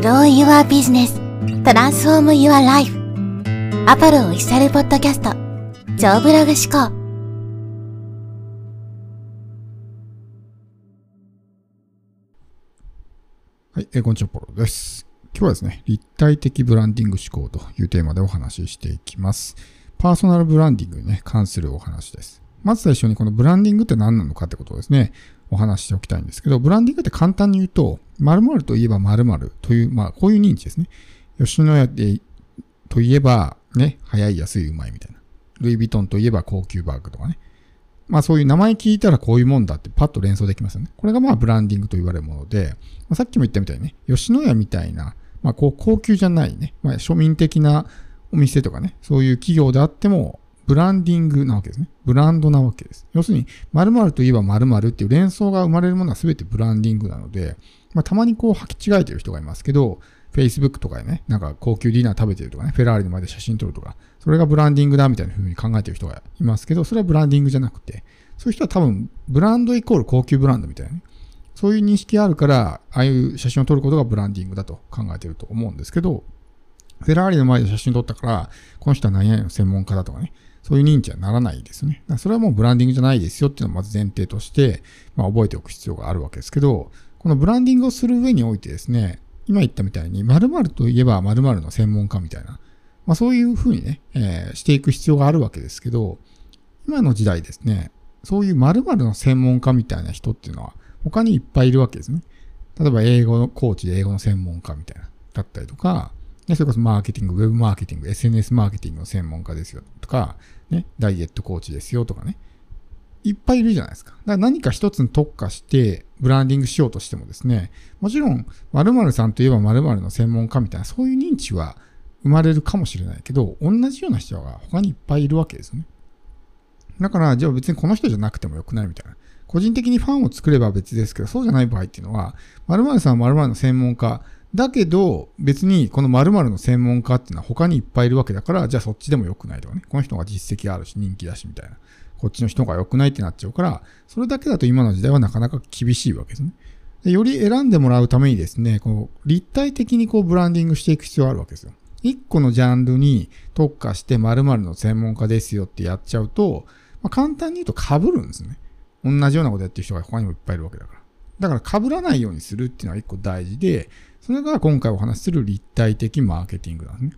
Grow Your Business Transform Your Life アポロオフィシャルポッドキャスト超ブログ思考はい、えー、こんにちは、ポロです。今日はですね、立体的ブランディング思考というテーマでお話ししていきます。パーソナルブランディングに、ね、関するお話です。まず最初にこのブランディングって何なのかってことですね、お話しておきたいんですけど、ブランディングって簡単に言うと、〇〇といえば〇〇という、まあ、こういう認知ですね。吉野家でといえば、ね、早い、安い、うまいみたいな。ルイ・ヴィトンといえば高級バッグとかね。まあそういう名前聞いたらこういうもんだってパッと連想できますよね。これがまあブランディングと言われるもので、まあ、さっきも言ったみたいにね、吉野家みたいな、まあこう高級じゃないね、まあ庶民的なお店とかね、そういう企業であっても、ブランディングなわけですね。ブランドなわけです。要するに、〇〇といえば〇〇っていう連想が生まれるものは全てブランディングなので、まあ、たまにこう履き違えてる人がいますけど、Facebook とかでね、なんか高級ディナー食べてるとかね、フェラーリの前で写真撮るとか、それがブランディングだみたいな風に考えてる人がいますけど、それはブランディングじゃなくて、そういう人は多分、ブランドイコール高級ブランドみたいなね、そういう認識があるから、ああいう写真を撮ることがブランディングだと考えてると思うんですけど、フェラーリの前で写真撮ったから、この人は何々の専門家だとかね、そういう認知はならないですね。それはもうブランディングじゃないですよっていうのをまず前提として、まあ、覚えておく必要があるわけですけど、このブランディングをする上においてですね、今言ったみたいに、〇〇といえば〇〇の専門家みたいな、まあ、そういうふうにね、えー、していく必要があるわけですけど、今の時代ですね、そういう〇〇の専門家みたいな人っていうのは他にいっぱいいるわけですね。例えば英語のコーチで英語の専門家みたいな、だったりとか、ね、それこそマーケティング、ウェブマーケティング、SNS マーケティングの専門家ですよとか、ね、ダイエットコーチですよとかね。いっぱいいるじゃないですか。だから何か一つに特化してブランディングしようとしてもですね、もちろん〇〇さんといえば〇〇の専門家みたいなそういう認知は生まれるかもしれないけど、同じような人が他にいっぱいいるわけですよね。だから、じゃあ別にこの人じゃなくてもよくないみたいな。個人的にファンを作れば別ですけど、そうじゃない場合っていうのは、〇〇さんは〇〇の専門家だけど、別にこの〇〇の専門家っていうのは他にいっぱいいるわけだから、じゃあそっちでも良くないとかね。この人が実績あるし、人気だし、みたいな。こっちの人が良くないってなっちゃうから、それだけだと今の時代はなかなか厳しいわけですね。でより選んでもらうためにですね、こう立体的にこうブランディングしていく必要があるわけですよ。一個のジャンルに特化して〇〇の専門家ですよってやっちゃうと、まあ、簡単に言うと被るんですね。同じようなことやってる人が他にもいっぱいいるわけだから。だから被らないようにするっていうのは一個大事で、それが今回お話しする立体的マーケティングなんですね。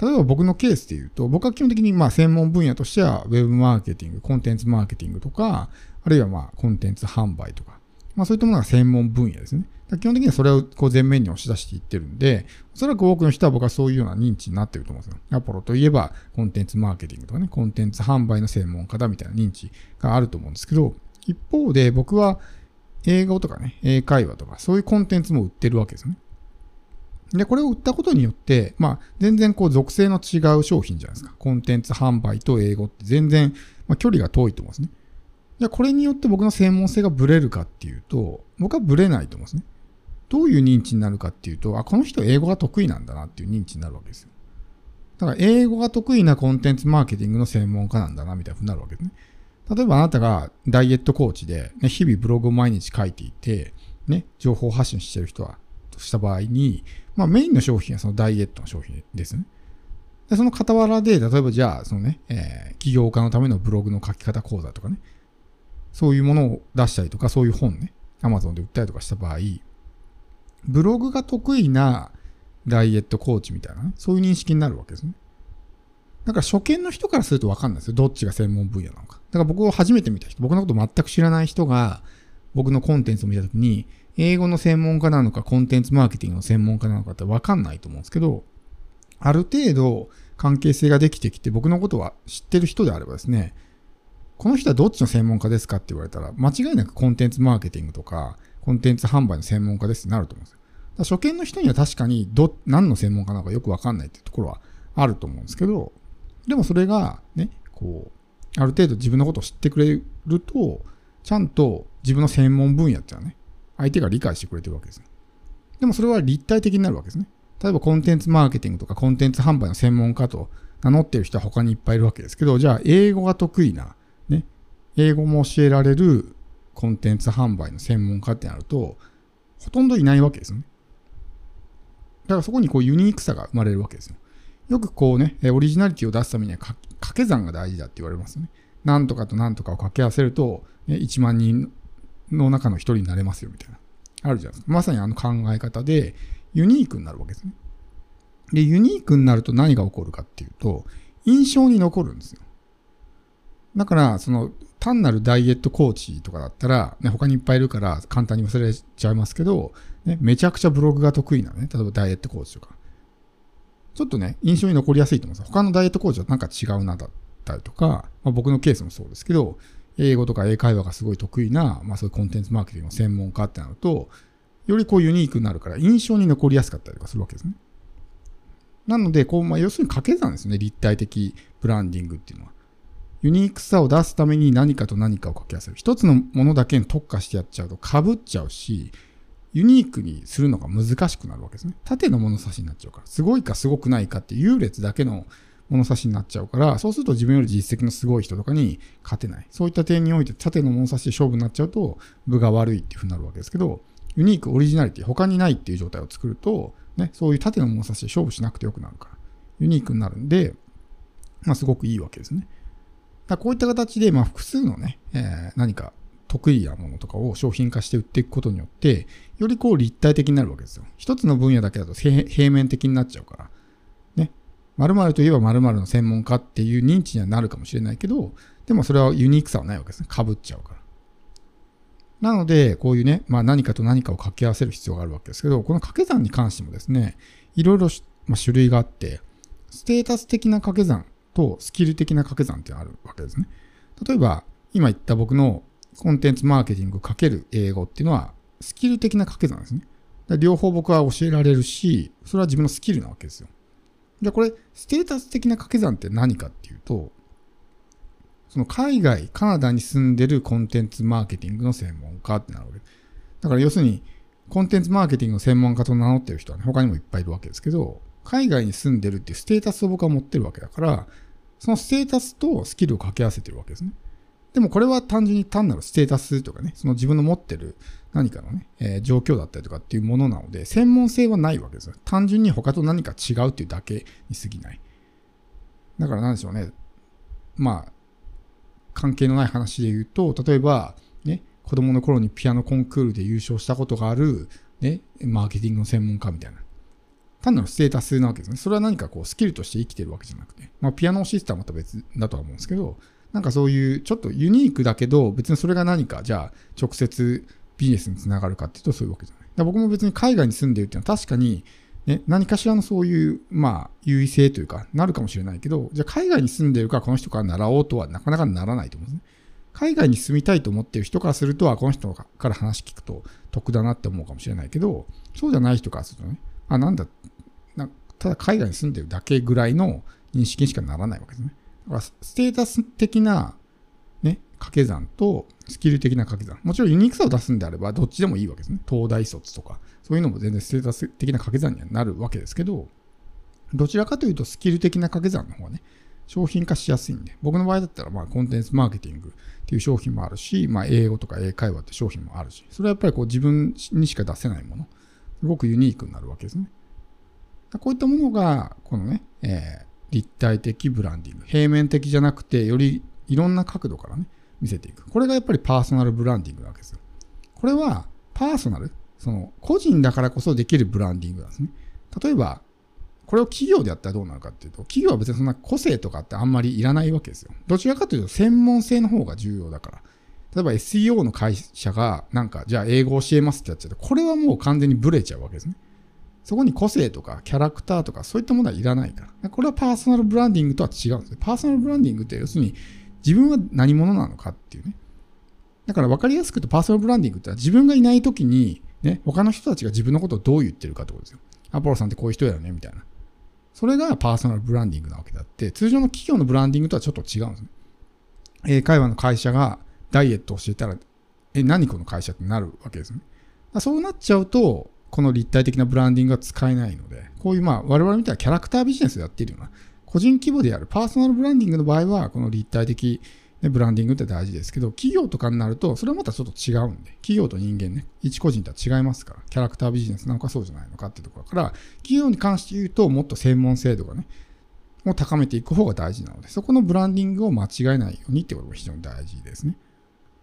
例えば僕のケースで言うと、僕は基本的にまあ専門分野としては Web マーケティング、コンテンツマーケティングとか、あるいはまあコンテンツ販売とか、まあそういったものが専門分野ですね。基本的にはそれをこう前面に押し出していってるんで、おそらく多くの人は僕はそういうような認知になってると思うんですよ。アポロといえばコンテンツマーケティングとかね、コンテンツ販売の専門家だみたいな認知があると思うんですけど、一方で僕は英語とかね、英会話とか、そういうコンテンツも売ってるわけですね。で、これを売ったことによって、まあ、全然こう属性の違う商品じゃないですか。コンテンツ販売と英語って全然、まあ、距離が遠いと思うんですね。じゃこれによって僕の専門性がブレるかっていうと、僕はブレないと思うんですね。どういう認知になるかっていうと、あ、この人英語が得意なんだなっていう認知になるわけですよ。だから英語が得意なコンテンツマーケティングの専門家なんだなみたいなふうになるわけですね。例えばあなたがダイエットコーチで、ね、日々ブログを毎日書いていて、ね、情報発信してる人は、とした場合に、まあメインの商品はそのダイエットの商品ですね。でその傍らで、例えばじゃあ、そのね、えー、起業家のためのブログの書き方講座とかね、そういうものを出したりとか、そういう本ね、Amazon で売ったりとかした場合、ブログが得意なダイエットコーチみたいな、ね、そういう認識になるわけですね。だから初見の人からするとわかんないですよ。どっちが専門分野なのか。だから僕を初めて見た人、僕のこと全く知らない人が、僕のコンテンツを見たときに、英語の専門家なのか、コンテンツマーケティングの専門家なのかってわかんないと思うんですけど、ある程度関係性ができてきて、僕のことは知ってる人であればですね、この人はどっちの専門家ですかって言われたら、間違いなくコンテンツマーケティングとか、コンテンツ販売の専門家ですってなると思うんですよ。初見の人には確かにど、何の専門家なのかよくわかんないっていうところはあると思うんですけど、でもそれがね、こう、ある程度自分のことを知ってくれると、ちゃんと自分の専門分野っていうのはね、相手が理解してくれてるわけです。でもそれは立体的になるわけですね。例えばコンテンツマーケティングとかコンテンツ販売の専門家と名乗ってる人は他にいっぱいいるわけですけど、じゃあ英語が得意なね英語も教えられるコンテンツ販売の専門家ってなると、ほとんどいないわけですね。だからそこにこうユニークさが生まれるわけですよ。よくこうね、オリジナリティを出すためには掛け算が大事だって言われますよね。なんとかとなんとかを掛け合わせると、ね、1万人の中の一人になれますよみたいな。あるじゃないですか。まさにあの考え方でユニークになるわけですね。で、ユニークになると何が起こるかっていうと、印象に残るんですよ。だから、その、単なるダイエットコーチとかだったら、ね、他にいっぱいいるから簡単に忘れちゃいますけど、ね、めちゃくちゃブログが得意なのね、例えばダイエットコーチとか。ちょっとね、印象に残りやすいと思うんです他のダイエットコーチはなんか違うなだったりとか、まあ、僕のケースもそうですけど、英語とか英会話がすごい得意な、まあそういうコンテンツマーケティングの専門家ってなると、よりこうユニークになるから印象に残りやすかったりとかするわけですね。なので、こう、まあ、要するに掛け算ですね。立体的ブランディングっていうのは。ユニークさを出すために何かと何かを掛け合わせる。一つのものだけに特化してやっちゃうと被っちゃうし、ユニークにするのが難しくなるわけですね。縦の物差しになっちゃうから。すごいかすごくないかって優劣だけの物差しになっちゃうから、そうすると自分より実績のすごい人とかに勝てない。そういった点において縦の物差しで勝負になっちゃうと、部が悪いっていうふうになるわけですけど、ユニーク、オリジナリティ、他にないっていう状態を作ると、ね、そういう縦の物差しで勝負しなくてよくなるから、ユニークになるんで、まあ、すごくいいわけですね。だこういった形で、まあ、複数のね、えー、何か得意なものとかを商品化して売っていくことによって、よりこう立体的になるわけですよ。一つの分野だけだと平面的になっちゃうから。ね。〇〇といえば〇〇の専門家っていう認知にはなるかもしれないけど、でもそれはユニークさはないわけですね。被っちゃうから。なので、こういうね、まあ何かと何かを掛け合わせる必要があるわけですけど、この掛け算に関してもですね、いろいろ、まあ、種類があって、ステータス的な掛け算とスキル的な掛け算ってあるわけですね。例えば、今言った僕のコンテンツマーケティングかける英語っていうのは、スキル的な掛け算ですね。両方僕は教えられるし、それは自分のスキルなわけですよ。じゃあこれ、ステータス的な掛け算って何かっていうと、その海外、カナダに住んでるコンテンツマーケティングの専門家ってなるわけだから要するに、コンテンツマーケティングの専門家と名乗ってる人はね、他にもいっぱいいるわけですけど、海外に住んでるっていうステータスを僕は持ってるわけだから、そのステータスとスキルを掛け合わせてるわけですね。でもこれは単純に単なるステータスとかね、その自分の持ってる何かのね、えー、状況だったりとかっていうものなので、専門性はないわけですよ。単純に他と何か違うっていうだけに過ぎない。だから何でしょうね。まあ、関係のない話で言うと、例えば、ね、子供の頃にピアノコンクールで優勝したことがある、ね、マーケティングの専門家みたいな。単なるステータスなわけですね。それは何かこうスキルとして生きてるわけじゃなくて、まあピアノシステムはまた別だとは思うんですけど、なんかそういうちょっとユニークだけど、別にそれが何かじゃあ直接ビジネスにつながるかっていうとそういうわけじゃない。僕も別に海外に住んでるっていうのは確かにね、何かしらのそういう、まあ、優位性というか、なるかもしれないけど、じゃあ海外に住んでるからこの人から習おうとはなかなかならないと思うんですね。海外に住みたいと思ってる人からすると、はこの人から話聞くと得だなって思うかもしれないけど、そうじゃない人からするとね、あ、なんだ、ただ海外に住んでるだけぐらいの認識にしかならないわけですね。ステータス的な、ね、掛け算とスキル的な掛け算。もちろんユニークさを出すんであれば、どっちでもいいわけですね。東大卒とか、そういうのも全然ステータス的な掛け算にはなるわけですけど、どちらかというとスキル的な掛け算の方がね、商品化しやすいんで、僕の場合だったら、まあ、コンテンツマーケティングっていう商品もあるし、まあ、英語とか英会話って商品もあるし、それはやっぱりこう自分にしか出せないもの、すごくユニークになるわけですね。こういったものが、このね、えー、立体的ブランディング。平面的じゃなくて、よりいろんな角度からね、見せていく。これがやっぱりパーソナルブランディングなわけですよ。これは、パーソナルその、個人だからこそできるブランディングなんですね。例えば、これを企業でやったらどうなるかっていうと、企業は別にそんな個性とかってあんまりいらないわけですよ。どちらかというと専門性の方が重要だから。例えば SEO の会社がなんか、じゃあ英語教えますってやっちゃうと、これはもう完全にブレちゃうわけですね。そこに個性とかキャラクターとかそういったものはいらないから。これはパーソナルブランディングとは違うんですパーソナルブランディングって要するに自分は何者なのかっていうね。だから分かりやすく言うとパーソナルブランディングって自分がいない時にね、他の人たちが自分のことをどう言ってるかってことですよ。アポロさんってこういう人だよね、みたいな。それがパーソナルブランディングなわけであって、通常の企業のブランディングとはちょっと違うんですね。英会話の会社がダイエットを教えたら、え、何この会社ってなるわけですね。そうなっちゃうと、この立体的なブランディングが使えないので、こういうまあ我々みたいなキャラクタービジネスをやっているような、個人規模でやるパーソナルブランディングの場合は、この立体的、ブランディングって大事ですけど、企業とかになると、それはまたちょっと違うんで、企業と人間ね、一個人とは違いますから、キャラクタービジネスなのかそうじゃないのかっていうところから、企業に関して言うと、もっと専門性度がね、を高めていく方が大事なので、そこのブランディングを間違えないようにってことが非常に大事ですね。